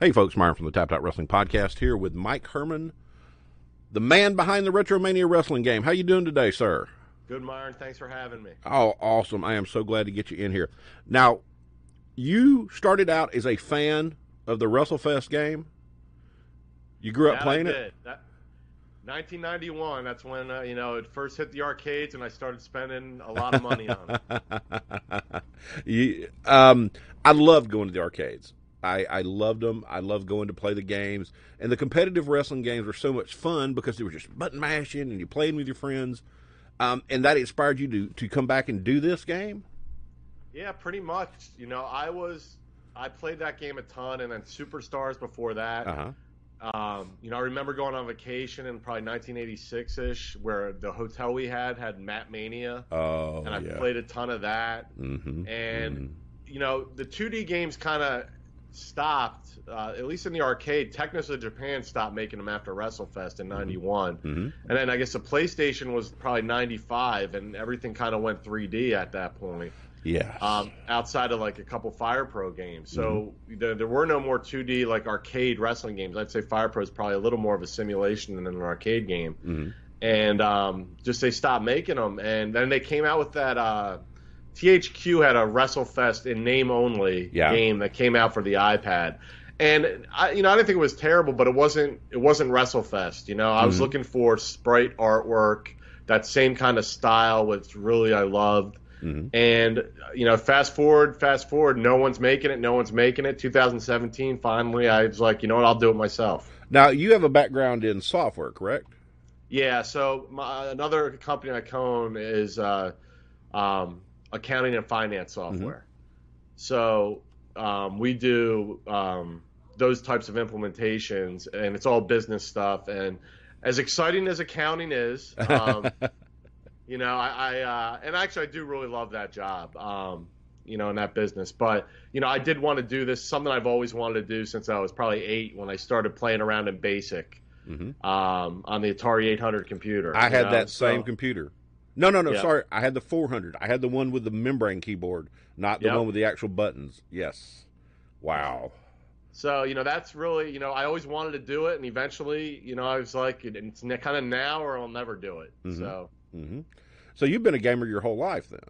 Hey, folks, Myron from the Tapped Out Wrestling Podcast here with Mike Herman, the man behind the Retromania Wrestling game. How you doing today, sir? Good, Myron. Thanks for having me. Oh, awesome! I am so glad to get you in here. Now, you started out as a fan of the WrestleFest game. You grew up That playing it. That, 1991. That's when uh, you know it first hit the arcades, and I started spending a lot of money on it. you, um, I loved going to the arcades. I, I loved them. I loved going to play the games, and the competitive wrestling games were so much fun because they were just button mashing, and you played with your friends, um, and that inspired you to to come back and do this game. Yeah, pretty much. You know, I was I played that game a ton, and then Superstars before that. Uh huh. Um, you know, I remember going on vacation in probably 1986 ish, where the hotel we had had Mat Mania, Oh and I yeah. played a ton of that. mm-hmm. And you know, the 2D games kind of stopped, uh, at least in the arcade. Technos of Japan stopped making them after WrestleFest in '91, hmm and then I guess the PlayStation was probably '95, and everything kind of went 3D at that point. Yeah. Um, outside of like a couple Fire Pro games, so there, there were no more 2D like arcade wrestling games. I'd say Fire Pro is probably a little more of a simulation than an arcade game Mhm. and um, just they stopped making them. And then they came out with that. Uh, THQ had a WrestleFest in name only Yeah. game that came out for the iPad, and I, you know, I didn't think it was terrible, but it wasn't. It wasn't WrestleFest. You know, I was Mhm. looking for sprite artwork, that same kind of style, which really I loved. Mhm. And you know, fast forward, fast forward, no one's making it, no one's making it. 2017, finally, I was like, you know what, I'll do it myself. Now you have a background in software, correct? Yeah, so my, another company I co-own is uh, um, accounting and finance software. So um, we do um, those types of implementations, and it's all business stuff. And as exciting as accounting is, um, you know, I, I uh, and actually I do really love that job. Um, you know, in that business, but you know, I did want to do this. Something I've always wanted to do since I was probably eight when I started playing around in BASIC hmm um, on the Atari 800 computer. I had know, that so- same computer. No, no, no. Yeah. Sorry, I had the 400. I had the one with the membrane keyboard, not the Yep. one with the actual buttons. Yes. Wow. So you know that's really you know I always wanted to do it, and eventually you know I was like it- it's kind of now or I'll never do it. Mhm. So hmm So you've been a gamer your whole life, then?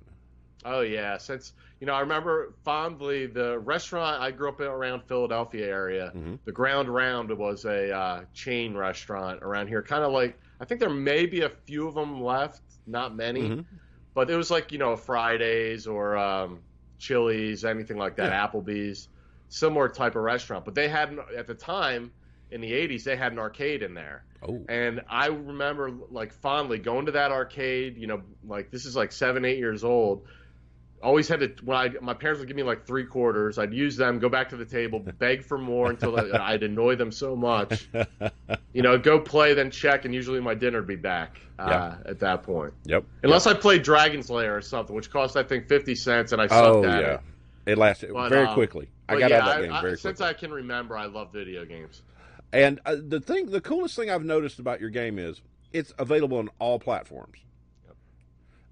oh yeah, since you know I remember fondly the restaurant I grew up in around Philadelphia area. Mhm. The Ground Round was a uh, chain restaurant around here, kind of like I think there may be a few of them left, not many. Mhm. but it was like you know Fridays or um, Chili's, anything like that, Yeah. Applebee's, similar type of restaurant. But they had at the time in the '80s they had an arcade in there, Oh. and I remember like fondly going to that arcade. You know, like this is like seven, eight years old. Always had to when I my parents would give me like three quarters. I'd use them, go back to the table, beg for more until I- I'd annoy them so much. You know, go play, then check, and usually my dinner would be back uh, at that point. Yep. Unless I played Dragon's Lair or something, which cost I think fifty cents, and I sucked Oh at yeah. it. It lasted But, very um, quickly. I got yeah, out of that game I- very since quickly. I can remember, I love video games. And uh, the thing, the coolest thing I've noticed about your game is it's available on all platforms.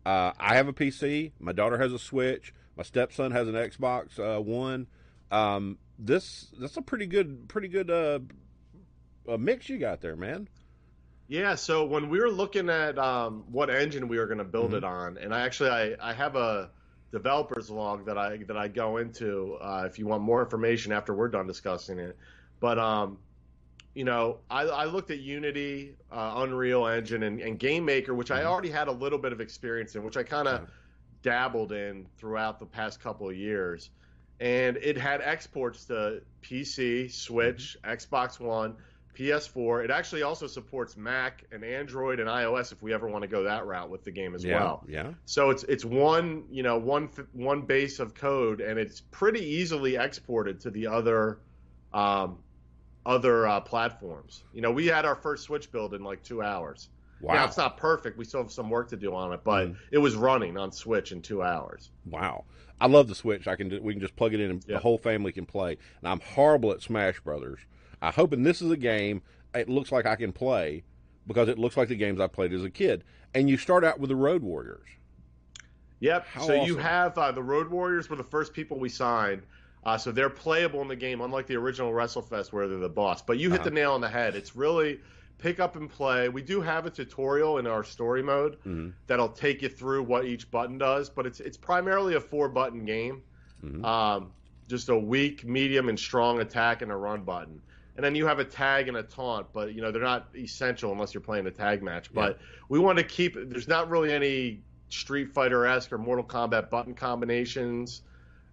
Uh, I have a PC. My daughter has a Switch. My stepson has an Xbox uh, One. Um, this that's a pretty good, pretty good uh, mix you got there, man. Yeah, so when we were looking at um, what engine we were going to build Mhm. it on, and I actually I, I have a developer's log that I that I go into uh, if you want more information after we're done discussing it. But um, you know, I, I looked at Unity, uh, Unreal Engine, and, and Game Maker, which I Mhm. already had a little bit of experience in, which I kind of dabbled in throughout the past couple of years. And it had exports to PC, Switch, Xbox One, PS4. It actually also supports Mac and Android and iOS if we ever want to go that route with the game as yeah, well. yeah. So it's it's one you know one one base of code, and it's pretty easily exported to the other um, other uh, platforms. You know, we had our first Switch build in like two hours. Wow, Now it's not perfect; we still have some work to do on it, but Mhm. it was running on Switch in two hours. wow. I love the Switch. I can we can just plug it in and Yeah. the whole family can play. And I'm horrible at Smash Brothers. I hoping this is a game it looks like I can play because it looks like the games I played as a kid. And you start out with the Road Warriors. Yep. How so you have uh, the Road Warriors were the first people we signed. Uh, so they're playable in the game, unlike the original WrestleFest where they're the boss. But you hit Uh-huh. the nail on the head. It's really pick up and play. We do have a tutorial in our story mode Mhm. that'll take you through what each button does, but it's it's primarily a four button game. Mhm. Um, just a weak, medium, and strong attack and a run button. And then you have a tag and a taunt, but you know they're not essential unless you're playing a tag match. But we want to keep. There's not really any Street Fighter esque or Mortal Kombat button combinations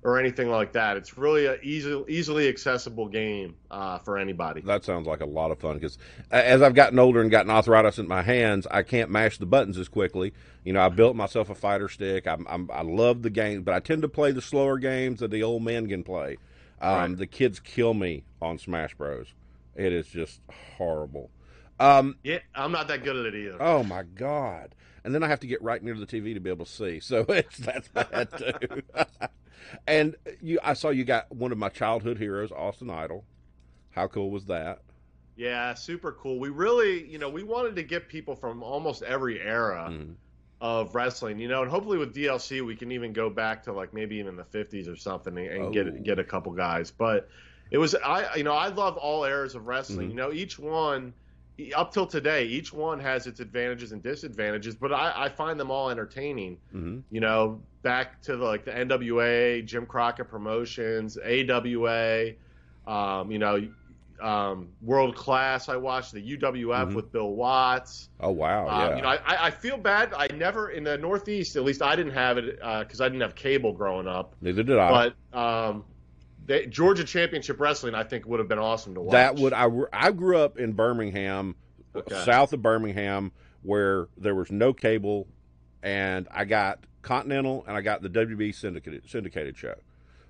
or anything like that. It's really a easy, easily accessible game uh, for anybody. That sounds like a lot of fun because as I've gotten older and gotten arthritis in my hands, I can't mash the buttons as quickly. You know, I built myself a fighter stick. I'm, I'm, I love the game, but I tend to play the slower games that the old men can play. Um, Right. The kids kill me on Smash Bros. It is just horrible. Um, Yeah, I'm not that good at it either. oh my god! And then I have to get right near the TV to be able to see, so it's that's bad too. and you, I saw you got one of my childhood heroes, Austin Idol. How cool was that? Yeah, super cool. We really, you know, we wanted to get people from almost every era Mhm. of wrestling, you know, and hopefully with DLC we can even go back to like maybe even the 50s or something and, and Oh. get get a couple guys. But it was I, you know, I love all eras of wrestling. Mhm. You know, each one up till today, each one has its advantages and disadvantages, but I, I find them all entertaining. hmm You know, back to the, like the NWA, Jim Crockett Promotions, AWA, um, you know, um, World Class. I watched the UWF Mhm. with Bill Watts. Oh wow! Uh, yeah. You know, I, I- I feel bad. I never in the Northeast, at least I didn't have it because I didn't have cable growing up. Neither did I. But um, they, Georgia Championship Wrestling, I think, would have been awesome to watch. that would I, I grew up in Birmingham, Okay. south of Birmingham, where there was no cable, and I got Continental and I got the WB syndicated syndicated show.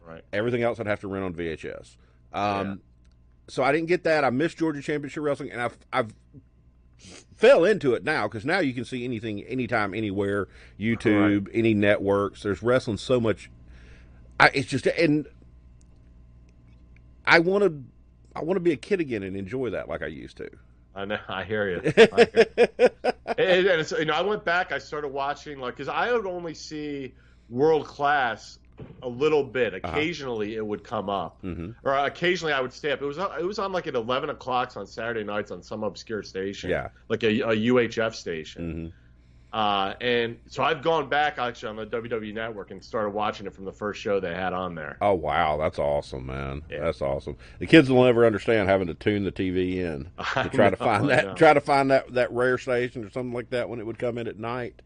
right. Everything else I'd have to rent on VHS. Um, So I didn't get that. I missed Georgia Championship Wrestling, and I've I've fell into it now because now you can see anything, anytime, anywhere. YouTube, any networks. There's wrestling so much. I, it's just and I want to I want to be a kid again and enjoy that like I used to. I know. I hear you. I hear you. and, and it's, you know, I went back. I started watching like because I would only see World Class a little bit. Uh-huh. Occasionally, it would come up, hmm or occasionally I would stay up. It was on- it was on like at eleven o'clock on Saturday nights on some obscure station. Yeah. like a, a UHF station. hmm Uh, and so I've gone back actually on the WWE Network and started watching it from the first show they had on there. Oh wow, that's awesome, man. Yeah. That's awesome. The kids will never understand having to tune the TV in to try to find that try to find that that rare station or something like that when it would come in at night.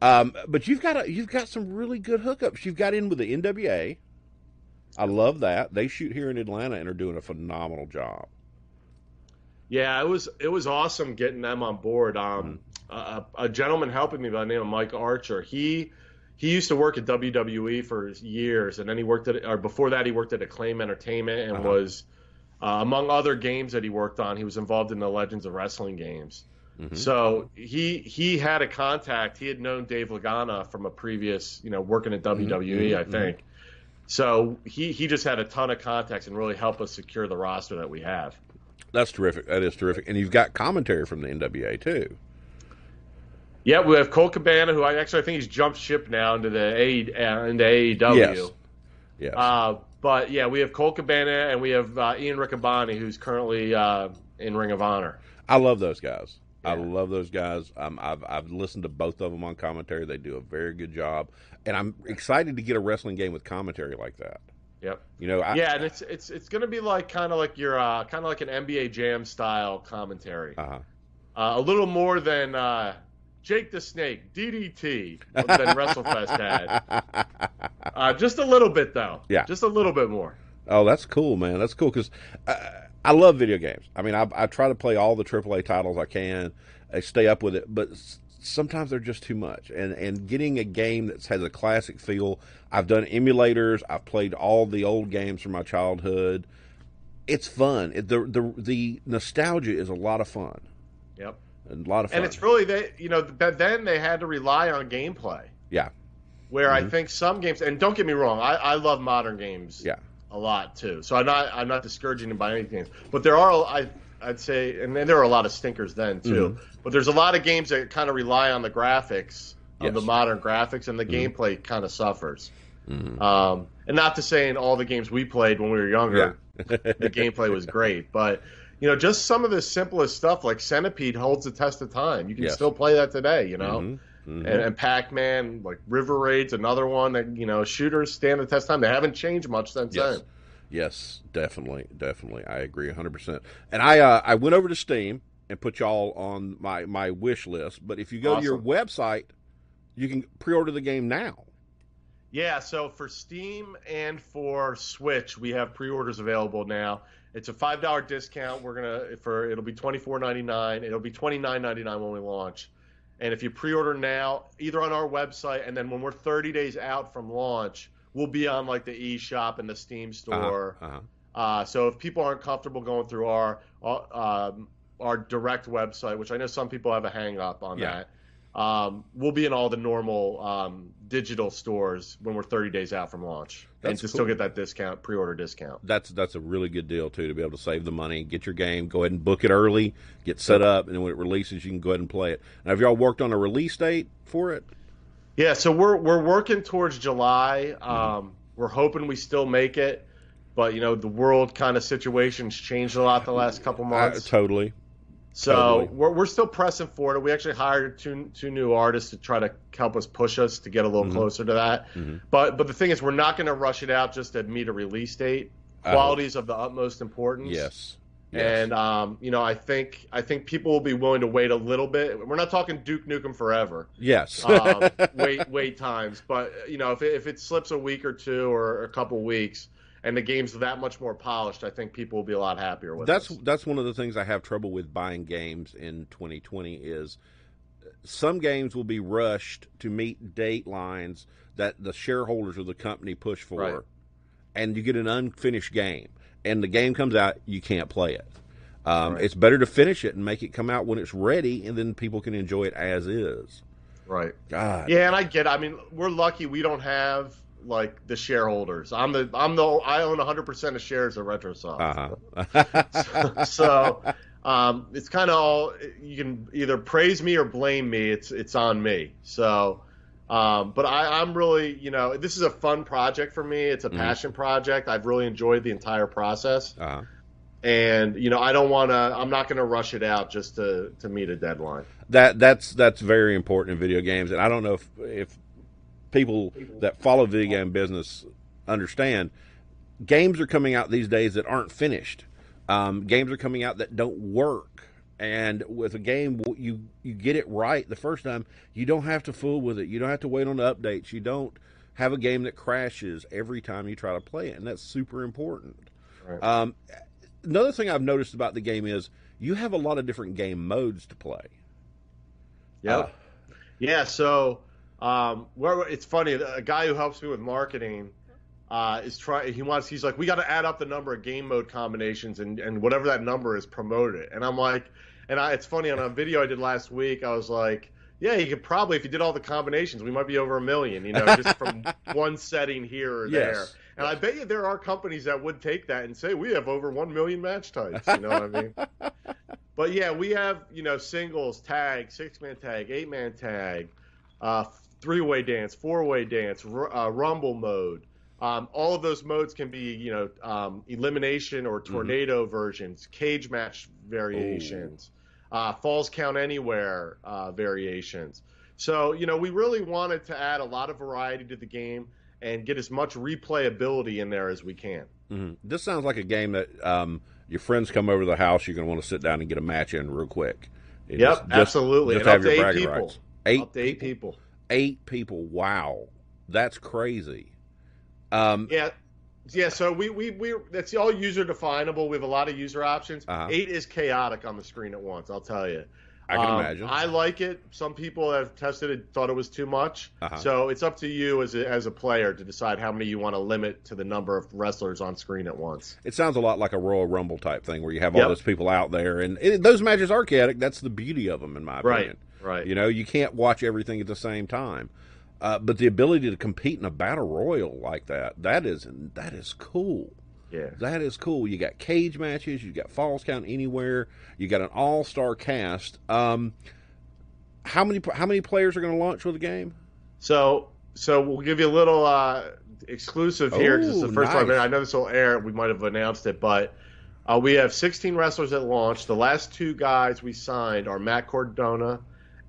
Um, but you've got a, you've got some really good hookups. You've got in with the NWA. I love that they shoot here in Atlanta and are doing a phenomenal job. Yeah, it was it was awesome getting them on board. Um, a, a gentleman helping me by the name of Mike Archer. He he used to work at WWE for years, and then he worked at or before that he worked at Acclaim Entertainment and Uh-huh. was uh, among other games that he worked on. He was involved in the Legends of Wrestling games. Mhm. So he he had a contact. He had known Dave Lagana from a previous, you know, working at WWE, I mhm, think. So he he just had a ton of contacts and really helped us secure the roster that we have. That's terrific. That is terrific. And you've got commentary from the NWA too. Yeah, we have Colt Cabana, who I actually I think he's jumped ship now into the A uh, into AEW. Yes. Yes. Uh, but yeah, we have Colt Cabana and we have uh, Ian Riccaboni, who's currently uh, in Ring of Honor. I love those guys. I love those guys. Um, I've I've listened to both of them on commentary. They do a very good job, and I'm excited to get a wrestling game with commentary like that. Yep. You know, I, yeah, and it's it's it's going to be like kind of like your uh, kind of like an NBA Jam style commentary. Uh-huh. Uh, a little more than uh, Jake the Snake DDT than WrestleFest had. Uh, just a little bit though. Yeah. Just a little bit more. Oh, that's cool, man. That's cool because uh, I love video games. I mean, I, I try to play all the AAA titles I can, I stay up with it, but s- sometimes they're just too much. And and getting a game that has a classic feel. I've done emulators. I've played all the old games from my childhood. It's fun. It, the the the nostalgia is a lot of fun. Yep. A lot of fun. And it's really they, you know, but then they had to rely on gameplay. Yeah. Where I Mhm. think some games, and don't get me wrong, I, I love modern games. Yeah. A lot too. So I'm not I'm not discouraging them by any means, but there are I I'd say, and then there are a lot of stinkers then too. But there's a lot of games that kind of rely on the graphics of Yes. the modern graphics, and the Mhm. gameplay kind of suffers. Mm-hmm. Um, and not to say in all the games we played when we were younger, yeah. the gameplay was great, but you know, just some of the simplest stuff like Centipede holds the test of time. You can yes. still play that today, you know. Mm-hmm. Mm-hmm. And, and Pac Man, like River Raid's another one that you know shooters stand the test of time. They haven't changed much since yes. then. Yes, definitely, definitely. I agree 100%. And I uh, I went over to Steam and put y'all on my, my wish list. But if you go awesome. to your website, you can pre order the game now. Yeah, so for Steam and for Switch, we have pre orders available now. It's a five dollar discount. We're gonna for it'll be twenty four ninety nine. It'll be twenty nine ninety nine when we launch. And if you pre order now, either on our website and then when we're thirty days out from launch, we'll be on like the eShop and the Steam uh-huh, store. Uh-huh, uh-huh. Uh, so if people aren't comfortable going through our uh, um, our direct website, which I know some people have a hang up on yeah. that, um, we'll be in all the normal um, digital stores when we're 30 days out from launch, that's and to cool. still get that discount, pre-order discount. That's that's a really good deal too to be able to save the money, get your game, go ahead and book it early, get set up, and then when it releases, you can go ahead and play it. Now, have y'all worked on a release date for it? Yeah, so we're we're working towards July. Mm-hmm. Um, we're hoping we still make it, but you know the world kind of situations changed a lot the last couple months. Uh, totally. So totally. we're we're still pressing for it. We actually hired two two new artists to try to help us push us to get a little mm-hmm. closer to that. Mm-hmm. But but the thing is, we're not going to rush it out just to meet a release date. Quality is of the utmost importance. Yes. And um, you know, I think I think people will be willing to wait a little bit. We're not talking Duke Nukem forever. Yes. um, wait wait times, but you know, if it, if it slips a week or two or a couple weeks, and the game's that much more polished, I think people will be a lot happier with. That's us. that's one of the things I have trouble with buying games in 2020 is some games will be rushed to meet date lines that the shareholders of the company push for, right. and you get an unfinished game and the game comes out, you can't play it. Um, right. It's better to finish it and make it come out when it's ready, and then people can enjoy it as is. Right. God. Yeah, and I get. It. I mean, we're lucky we don't have like the shareholders. I'm the I'm the I own 100 percent of shares of RetroSoft. Uh-huh. so, so um, it's kind of all you can either praise me or blame me. It's it's on me. So um, but I, am really, you know, this is a fun project for me. It's a mm-hmm. passion project. I've really enjoyed the entire process. Uh-huh. And you know, I don't want to. I'm not going to rush it out just to to meet a deadline. That that's that's very important in video games. And I don't know if if people that follow video game business understand. Games are coming out these days that aren't finished. Um, games are coming out that don't work and with a game, you you get it right the first time. You don't have to fool with it. You don't have to wait on the updates. You don't have a game that crashes every time you try to play it, and that's super important. Right. Um, another thing I've noticed about the game is you have a lot of different game modes to play. Yeah, uh, yeah. So, um, where it's funny, a guy who helps me with marketing uh, is trying. He wants. He's like, we got to add up the number of game mode combinations, and and whatever that number is, promote it. And I'm like, and I, it's funny on a video I did last week, I was like, yeah, you could probably if you did all the combinations, we might be over a million, you know, just from one setting here or yes. there. And I bet you there are companies that would take that and say we have over one million match types. You know what I mean? but yeah, we have you know singles, tag, six man tag, eight man tag, uh, three way dance, four way dance, r- uh, rumble mode. Um, all of those modes can be, you know, um, elimination or mm-hmm. tornado mm-hmm. versions, cage match variations, uh, falls count anywhere uh, variations. So, you know, we really wanted to add a lot of variety to the game and get as much replayability in there as we can. Mm-hmm. This sounds like a game that um, your friends come over to the house, you're going to want to sit down and get a match in real quick. Yep, just, absolutely. Just, just have your eight people. Rights. Eight, up to eight people. Eight people. Wow, that's crazy. Um, yeah, yeah. So we we we that's all user definable. We have a lot of user options. Uh-huh. Eight is chaotic on the screen at once. I'll tell you. I can um, imagine. I like it. Some people have tested it, thought it was too much. Uh-huh. So it's up to you as a, as a player to decide how many you want to limit to the number of wrestlers on screen at once. It sounds a lot like a Royal Rumble type thing where you have all those people out there, and it, those matches are chaotic. That's the beauty of them, in my opinion. Right. Right. You know, you can't watch everything at the same time. Uh, but the ability to compete in a battle royal like that, that is that is cool. Yeah. That is cool. You got cage matches, you got falls count anywhere, you got an all star cast. Um, how many how many players are going to launch with the game? So so we'll give you a little uh, exclusive here because it's the first time. I know this will air. We might have announced it, but uh, we have 16 wrestlers at launch. The last two guys we signed are Matt Cardona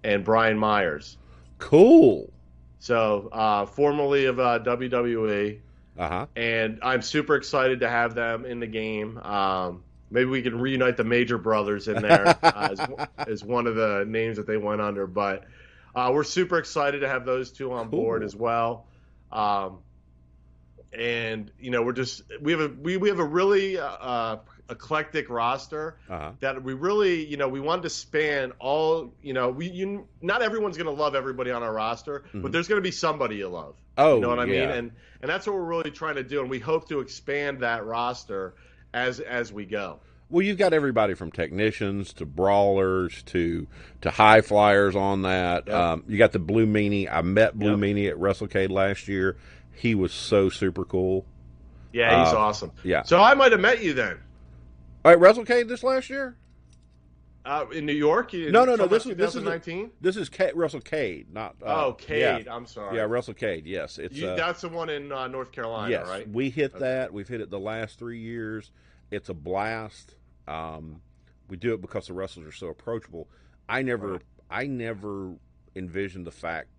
and Brian Myers. Cool. So, uh, formerly of uh, WWE, Uh huh. and I'm super excited to have them in the game. Um, maybe we can reunite the Major Brothers in there uh, as, as one of the names that they went under. But uh, we're super excited to have those two on board as well. Um, and you know, we're just we have a we, we have a really uh, uh, eclectic roster Uh huh. that we really, you know, we wanted to span all, you know, we you not everyone's going to love everybody on our roster, Mhm. but there's going to be somebody you love. Oh, You know what I mean? And and that's what we're really trying to do, and we hope to expand that roster as as we go. Well, you've got everybody from technicians to brawlers to to high flyers on that. Yep. Um, you got the Blue Meanie. I met Blue Yep. Meanie at WrestleCade last year. He was so super cool. Yeah, he's Uh, awesome. Yeah. So I might have met you then All right, WrestleCade this last year. uh, in New York. You- No, no, no, this is- this is 2019. This is K- WrestleCade, not. Uh, oh, Cade. Yeah, I'm sorry. yeah, Russell WrestleCade. Yes, it's. You- uh, that's the one in uh, North Carolina, yes, right? we hit Okay. that. We've hit it the last three years. It's a blast. Um, we do it because the wrestlers are so approachable. I never, Right. I never envisioned the fact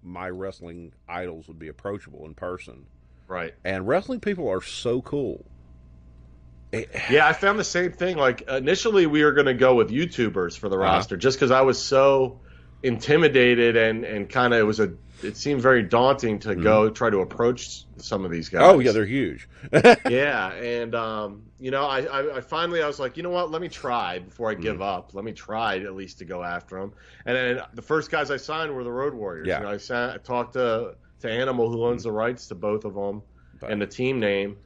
my wrestling idols would be approachable in person. Right. And wrestling people are so cool. Yeah, I found the same thing. Like initially, we were going to go with YouTubers for the Uh-huh. roster, just because I was so intimidated and and kind of it was a it seemed very daunting to go try to approach some of these guys. Mm-hmm. oh yeah, they're huge. yeah, and um, you know, I, I I finally I was like, you know what? Let me try before I give up. Let me try at least to go after them. And then the first guys I signed were the Road Warriors. Yeah. You know, I, sa I talked to to Animal, who owns the rights to both of them, But- and the team name.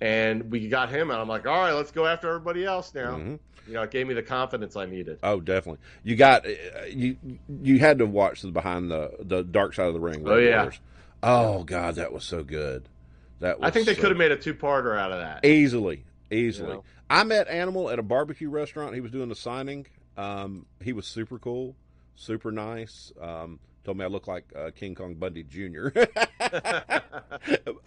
And we got him, and I'm like, all right, let's go after everybody else now. Mhm. You know, it gave me the confidence I needed. Oh, definitely. You got uh, you. You had to watch the behind the the dark side of the ring. Oh, yeah. Oh God, that was so good. That was I think they so could have made a two-parter out of that. easily, easily. You know? I met Animal at a barbecue restaurant. He was doing the signing. Um, he was super cool, super nice. Um, told me I look like uh, King Kong Bundy Jr.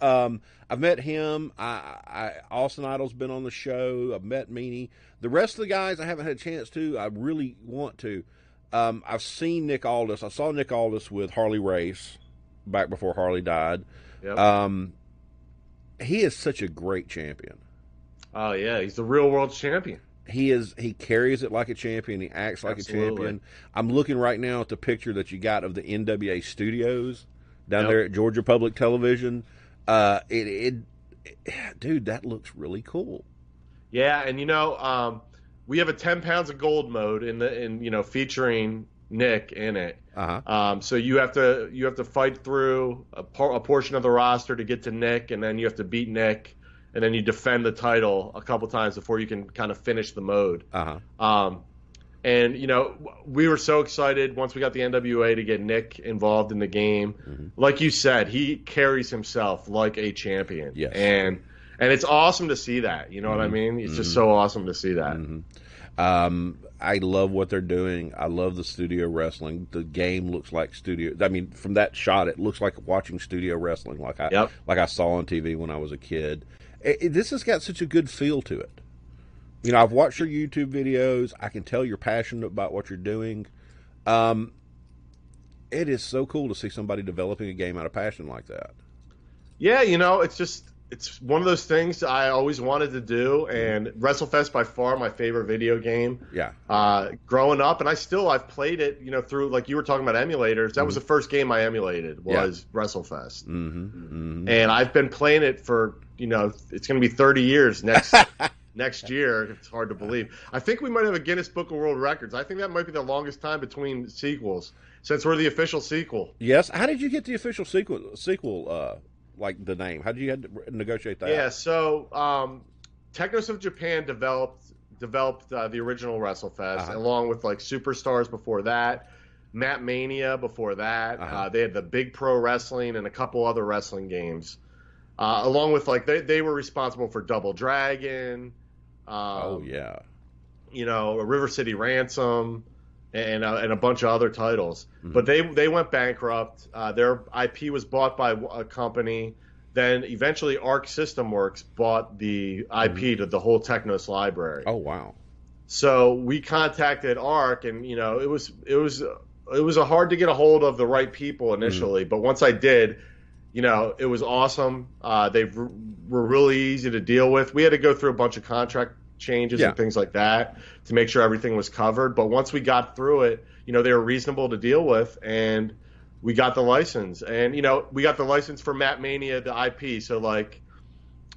um, I've met him. I, I Austin Idol's been on the show. I've met Meanie. The rest of the guys I haven't had a chance to. I really want to. Um, I've seen Nick Aldis. I saw Nick Aldis with Harley Race back before Harley died. Yep. Um, he is such a great champion. oh yeah, he's the real world champion. He is. He carries it like a champion. He acts like Absolutely. a champion. I'm looking right now at the picture that you got of the NWA studios down Yep. there at Georgia Public Television. Uh, it, it, it- dude, that looks really cool. Yeah, and you know, um, we have a ten pounds of gold mode in the in you know featuring Nick in it. Uh huh. Um, so you have to you have to fight through a, por- a portion of the roster to get to Nick, and then you have to beat Nick, and then you defend the title a couple times before you can kind of finish the mode. Uh huh. Um, and you know, we were so excited once we got the NWA to get Nick involved in the game. Mhm. Like you said, he carries himself like a champion. Yes. And and it's awesome to see that. You know what I Mhm. mean? It's just Mhm. so awesome to see that. hmm Um, I love what they're doing. I love the studio wrestling. The game looks like studio. I mean, from that shot, it looks like watching studio wrestling, like I Yep. like I saw on TV when I was a kid. It, it- this has got such a good feel to it. You know, I've watched your YouTube videos. I can tell you're passionate about what you're doing. Um, it is so cool to see somebody developing a game out of passion like that. Yeah, you know, it's just it's one of those things I always wanted to do, and WrestleFest by far my favorite video game. Yeah. Uh, growing up, and I still I've played it, you know, through like you were talking about emulators. That was the first game I emulated Mm-hmm. Yeah. was WrestleFest, Mm-hmm. mm-hmm. and I've been playing it for you know it's going to be 30 years next next year. It's hard to believe. I think we might have a Guinness Book of World Records. I think that might be the longest time between sequels since we're the official sequel. Yes. How did you get the official sequel? Sequel, uh, like the name? How did you negotiate that? Yeah, so um, Technos of Japan developed developed uh, the original WrestleFest Uh-huh. along with like Superstars before that, Mat Mania before that. Uh-huh. Uh, they had the Big Pro Wrestling and a couple other wrestling games, uh, along with like they they were responsible for Double Dragon. Um, Oh yeah. you know, River City Ransom, and uh, and a bunch of other titles. Mhm. But they they went bankrupt. Uh, their IP was bought by a company Then eventually Arc System Works bought the IP Mm-hmm. to the whole Technos library. Oh wow. So we contacted Arc, and you know it was it was it was a hard to get a hold of the right people initially, but once I did, you know it was awesome. Uh, they were really easy to deal with. We had to go through a bunch of contract changes Yeah. and things like that to make sure everything was covered. But once we got through it, you know they were reasonable to deal with, and we got the license. And you know we got the license for Mat Mania, the IP. So like.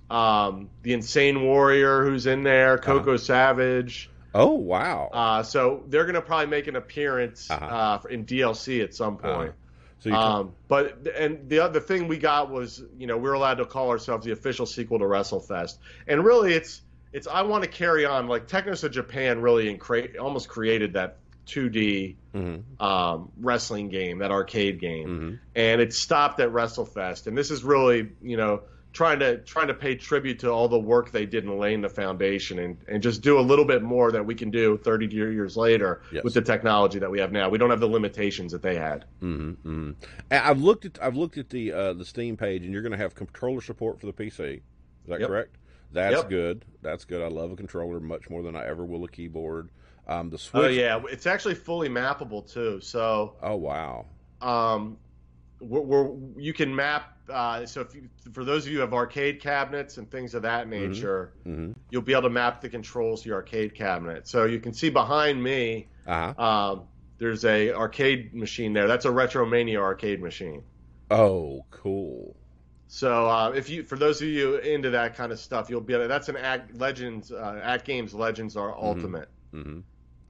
Um, the Insane Warrior, who's in there, Coco Savage, Oh wow. uh, so they're going to probably make an appearance Uh-huh. uh, in DLC at some point. so you Um, but and the other thing we got was you know we're allowed to call ourselves the official sequel to WrestleFest, and really it's it's I want to carry on like Technos of Japan really and create almost created that 2D Mhm. um, wrestling game, that arcade game, Mhm. and it stopped at WrestleFest, and this is really you know trying to trying to pay tribute to all the work they did in laying the foundation and, and just do a little bit more that we can do 30 years later Yes. with the technology that we have now. We don't have the limitations that they had. hmm hmm I've looked at I've looked at the uh, the Steam page, and you're going to have controller support for the PC. Is that Yep. correct? That's Yep. good. That's good. I love a controller much more than I ever will a keyboard. Um, the Switch. Oh yeah, it's actually fully mappable too. So Oh wow. um, we're, we're, you can map. Uh, so if you, for those of you who have arcade cabinets and things of that nature, hmm you'll be able to map the controls to your arcade cabinet. So you can see behind me, Uh huh. um, there's a arcade machine there. That's a Retromania arcade machine. Oh, cool. So uh, if you, for those of you into that kind of stuff, you'll be able. That's an Act Legends, uh, AtGames Legends are Ultimate, hmm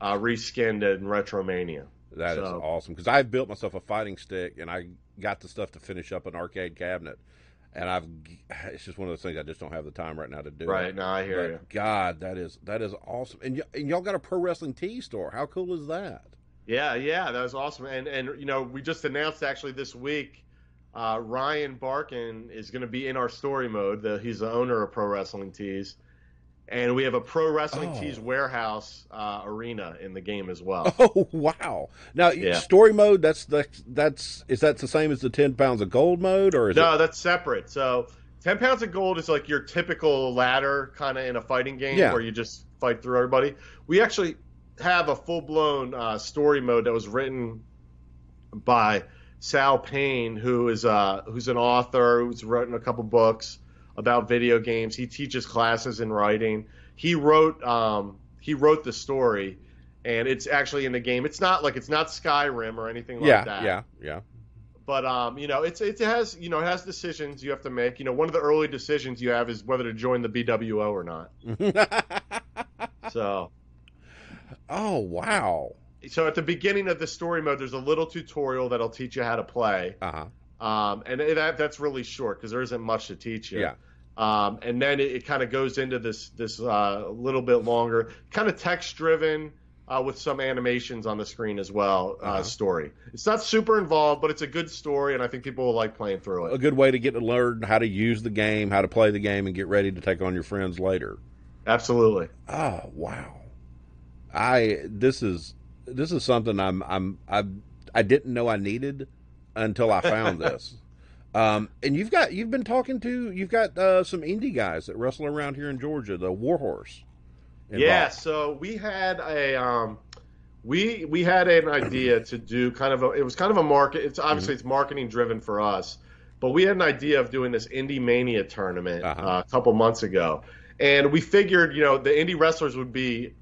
uh, reskinned in Retromania. That is So- awesome because I've built myself a fighting stick and I got the stuff to finish up an arcade cabinet, and I've it's just one of those things I just don't have the time right now to do. Right now, I hear But you. God, that is that is awesome, and, y- and y'all got a pro wrestling tee store. How cool is that? Yeah, yeah, that was awesome. And and you know, we just announced actually this week, uh, Ryan Barkan is going to be in our story mode. The, he's the owner of Pro Wrestling Tees, and we have a Pro Wrestling Oh. Tees warehouse uh, arena in the game as well. Oh wow! Now Yeah. story mode. That's that's that's is that the same as the ten pounds of gold mode, or is no, it? that's separate. So. 10 pounds of gold is like your typical ladder kind of in a fighting game Yeah. where you just fight through everybody. We actually have a full blown uh, story mode that was written by Sal Payne, who is uh, who's an author who's written a couple books about video games. He teaches classes in writing. He wrote um, he wrote the story, and it's actually in the game. It's not like it's not Skyrim or anything like yeah, that. yeah, yeah. But um, you know, it's it has you know it has decisions you have to make. You know, one of the early decisions you have is whether to join the BWO or not. So oh wow! So at the beginning of the story mode, there's a little tutorial that'll teach you how to play. Uh huh. Um, and that that's really short because there isn't much to teach you. Yeah. Um, and then it, it kind of goes into this this uh, little bit longer, kind of text driven uh, with some animations on the screen as well. uh Uh-huh. Story. It's not super involved, but it's a good story, and I think people will like playing through it. A good way to get to learn how to use the game, how to play the game, and get ready to take on your friends later. Absolutely. Oh wow! I this is this is something I'm I'm I I didn't know I needed until I found this. Um, and you've got you've been talking to you've got uh, some indie guys that wrestle around here in Georgia, the Warhorse. Yeah, involved. so we had a um, we we had an idea to do kind of a it was kind of a market. It's obviously it's marketing driven for us, but we had an idea of doing this Indie Mania tournament Uh-huh. uh, a couple months ago, and we figured you know the indie wrestlers would be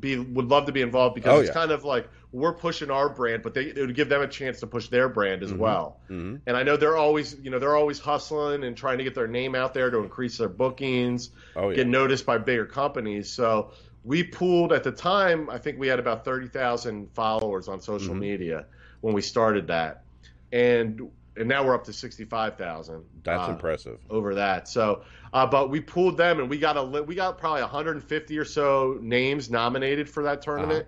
be would love to be involved because Oh, it's yeah. kind of like we're pushing our brand, but they it would give them a chance to push their brand as Mhm. well. Mhm. And I know they're always you know they're always hustling and trying to get their name out there to increase their bookings Oh yeah. get noticed by bigger companies. So we pooled at the time. I think we had about thirty thousand followers on social Mhm. media when we started that, and and now we're up to sixty five thousand. That's impressive. over that. So, uh, but we pulled them, and we got a li- we got probably 150 or so names nominated for that tournament.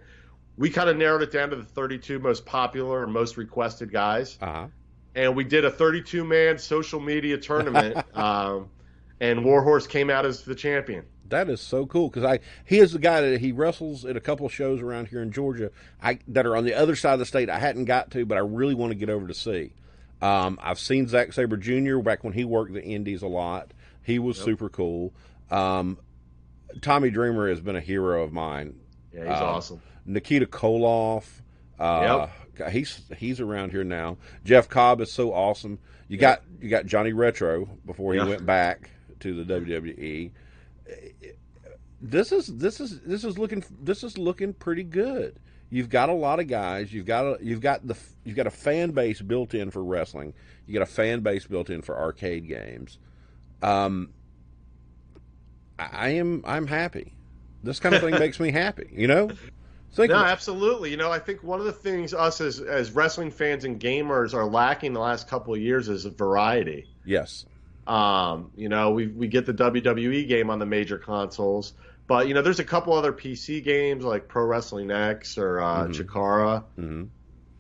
We kind of narrowed it down to the 32 most popular and most requested guys, Uh huh. and we did a 32 man social media tournament. um, and Warhorse came out as the champion. That is so cool because I he is the guy that he wrestles at a couple of shows around here in Georgia. I that are on the other side of the state. I hadn't got to, but I really want to get over to see. Um, I've seen Zack Sabre Jr. back when he worked the Indies a lot. He was Yep. super cool. Um, Tommy Dreamer has been a hero of mine. Yeah, he's Um, awesome. Nikita Koloff. Uh, He's he's around here now. Jeff Cobb is so awesome. You got you got Johnny Retro before he Yeah. went back to the WWE. This is this is this is looking this is looking pretty good. You've got a lot of guys. You've got a you've got the you've got a fan base built in for wrestling. You got a fan base built in for arcade games. Um, I I am I'm happy. This kind of thing makes me happy. You know. Think No, absolutely. You know, I think one of the things us as as wrestling fans and gamers are lacking the last couple of years is variety. yes. Um, you know, we we get the WWE game on the major consoles, but you know, there's a couple other PC games like Pro Wrestling X or uh, Mhm. Chikara. hmm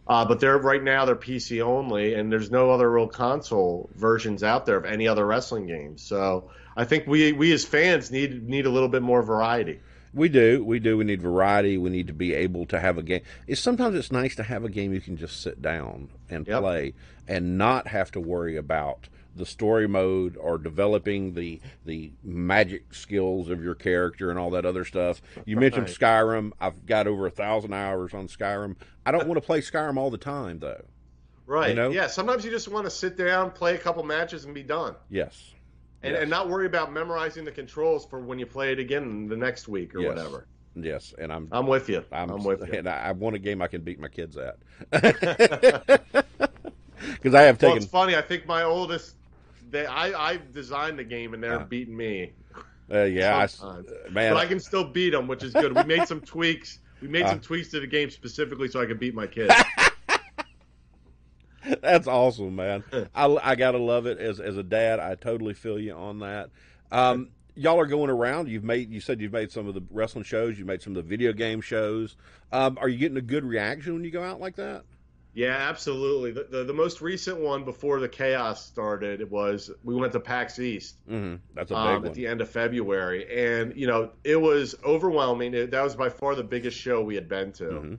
Uh, but they're right now they're PC only, and there's no other real console versions out there of any other wrestling games. So I think we we as fans need need a little bit more variety. We do, we do. We need variety. We need to be able to have a game. It's sometimes it's nice to have a game you can just sit down and Yep. play, and not have to worry about the story mode or developing the the magic skills of your character and all that other stuff. You mentioned Skyrim. I've got over a thousand hours on Skyrim. I don't want to play Skyrim all the time, though. Right. You know? Yeah. Sometimes you just want to sit down, play a couple matches, and be done. Yes, and, Yes. and not worry about memorizing the controls for when you play it again the next week or Yes. whatever. yes, and I'm I'm with you. I'm, I'm, with you. and I, I want a game I can beat my kids at. Because I have Well, taken it's funny. I think my oldest, they, I, I designed the game and they're Uh, beating me. Uh, yeah, I man. but I can still beat them, which is good. We made some tweaks. We made Uh. some tweaks to the game specifically so I could beat my kids. that's awesome, man. I, I gotta love it as as a dad. I totally feel you on that. Um, y'all are going around. You've made. You said you've made some of the wrestling shows. You made some of the video game shows. Um, are you getting a good reaction when you go out like that? Yeah, absolutely. The, the the most recent one before the chaos started was we went to PAX East. hmm That's a big um, one. at the end of February, and you know it was overwhelming. It, that was by far the biggest show we had been to. Mhm.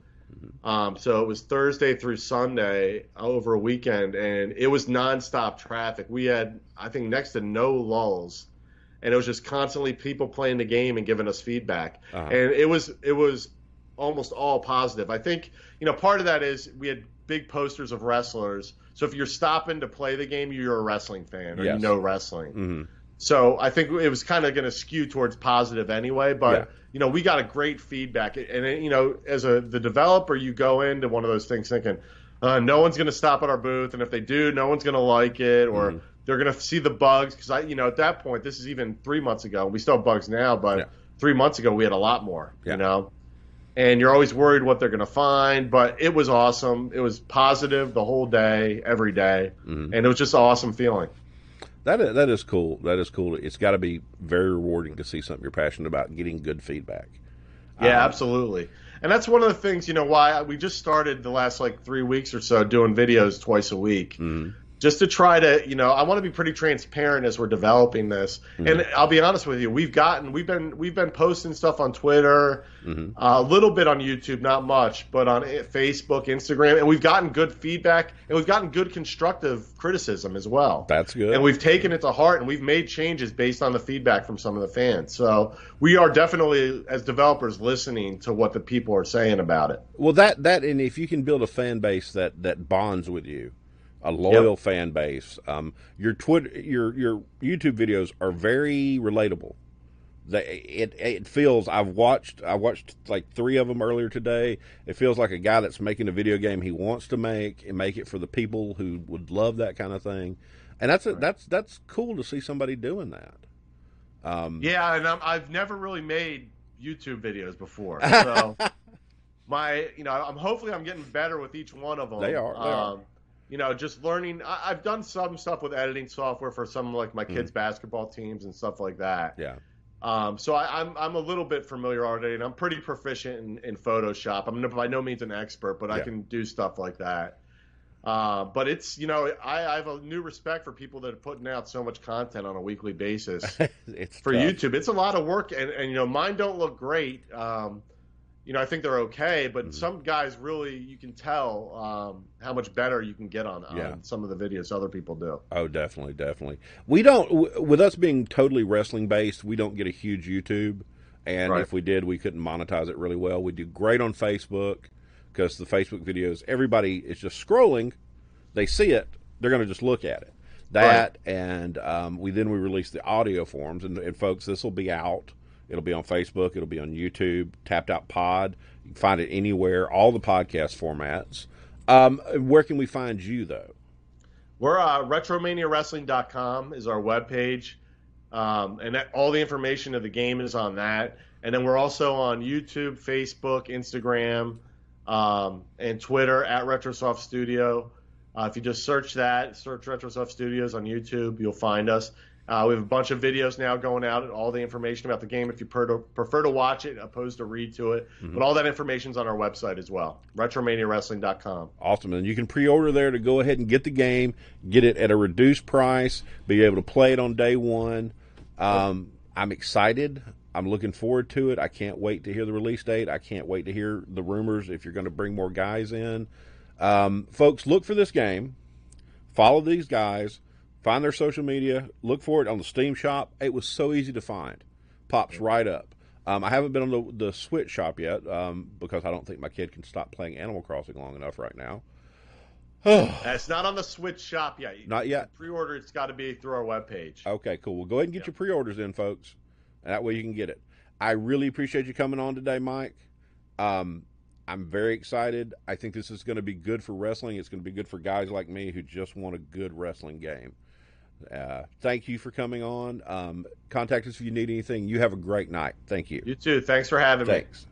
Um, so it was Thursday through Sunday over a weekend, and it was nonstop traffic. We had, I think, next to no lulls, and it was just constantly people playing the game and giving us feedback. Uh-huh. And it was it was almost all positive. I think you know part of that is we had big posters of wrestlers. So if you're stopping to play the game, you're a wrestling fan or you know wrestling. hmm So I think it was kind of going to skew towards positive anyway. But Yeah. you know, we got a great feedback, and you know, as a the developer, you go into one of those things thinking, uh, no one's going to stop at our booth, and if they do, no one's going to like it, or Mhm. they're going to see the bugs. Because I, you know, at that point, this is even three months ago. We still have bugs now, but Yeah. three months ago we had a lot more. Yeah. You know. And you're always worried what they're going to find, but it was awesome. It was positive the whole day, every day, hmm and it was just an awesome feeling. That is, that is cool. That is cool. It's got to be very rewarding to see something you're passionate about getting good feedback. Yeah, Um, absolutely. And that's one of the things, you know, why we just started the last like three weeks or so doing videos twice a week, mhm. Just to try to, you know, I want to be pretty transparent as we're developing this. Mm-hmm. And I'll be honest with you, we've gotten, we've been, we've been posting stuff on Twitter, Mhm. uh, a little bit on YouTube, not much, but on Facebook, Instagram, and we've gotten good feedback and we've gotten good constructive criticism as well. That's good. And we've taken it to heart and we've made changes based on the feedback from some of the fans. So we are definitely, as developers, listening to what the people are saying about it. Well, that that and if you can build a fan base that that bonds with you, a loyal fan base, um, your Twitter, your your YouTube videos are very relatable. They it it feels. I've watched I watched like three of them earlier today. It feels like a guy that's making a video game he wants to make and make it for the people who would love that kind of thing, and that's a, that's that's cool to see somebody doing that. Um, Yeah, and I'm, I've never really made YouTube videos before. So my, you know, I'm hopefully I'm getting better with each one of them. They are, they are. You know, just learning. I, I've done some stuff with editing software for some like my kids' basketball teams and stuff like that. yeah. Um, so I, I'm I'm a little bit familiar already, and I'm pretty proficient in, in Photoshop. I'm by no means an expert, but I can do stuff like that. Uh, but it's you know I, I have a new respect for people that are putting out so much content on a weekly basis it's for tough. YouTube. It's a lot of work, and, and you know mine don't look great. Um, you know, I think they're okay, but Mhm. some guys really, you can tell um, how much better you can get on, on some of the videos other people do. Oh, definitely, definitely. We don't, w- with us being totally wrestling based, we don't get a huge YouTube. And Right. if we did, we couldn't monetize it really well. We do great on Facebook because the Facebook videos, everybody is just scrolling. They see it, they're going to just look at it. That and um, we then we release the audio forms, and, and folks, this will be out. It'll be on Facebook. It'll be on YouTube. Tapped Out Pod. You can find it anywhere. All the podcast formats. Um, where can we find you though? We're uh, retromaniawrestling.com is our webpage. Um, and that, all the information of the game is on that. And then we're also on YouTube, Facebook, Instagram, um, and Twitter at Retrosoft Studio. Uh, if you just search that, search Retrosoft Studios on YouTube, you'll find us. Uh, we have a bunch of videos now going out, all the information about the game if you prefer to, prefer to watch it opposed to read to it. But all that information's on our website as well, retromaniawrestling.com. Awesome. And you can pre order there to go ahead and get the game, get it at a reduced price, be able to play it on day one. Um, I'm excited. I'm looking forward to it. I can't wait to hear the release date. I can't wait to hear the rumors if you're going to bring more guys in. Um, folks, look for this game. Follow these guys. Find their social media. Look for it on the Steam shop. It was so easy to find. Pops right up. Um, I haven't been on the, the Switch shop yet um, because I don't think my kid can stop playing Animal Crossing long enough right now. It's not on the Switch shop yet. Not yet. Pre-order, it's got to be through our webpage. Okay, cool. Well, go ahead and get your pre-orders in, folks. That way you can get it. I really appreciate you coming on today, Mike. Um, I'm very excited. I think this is going to be good for wrestling. It's going to be good for guys like me who just want a good wrestling game. Uh, thank you for coming on. Um, contact us if you need anything. You have a great night. Thank you. You too. Thanks for having me. Thanks.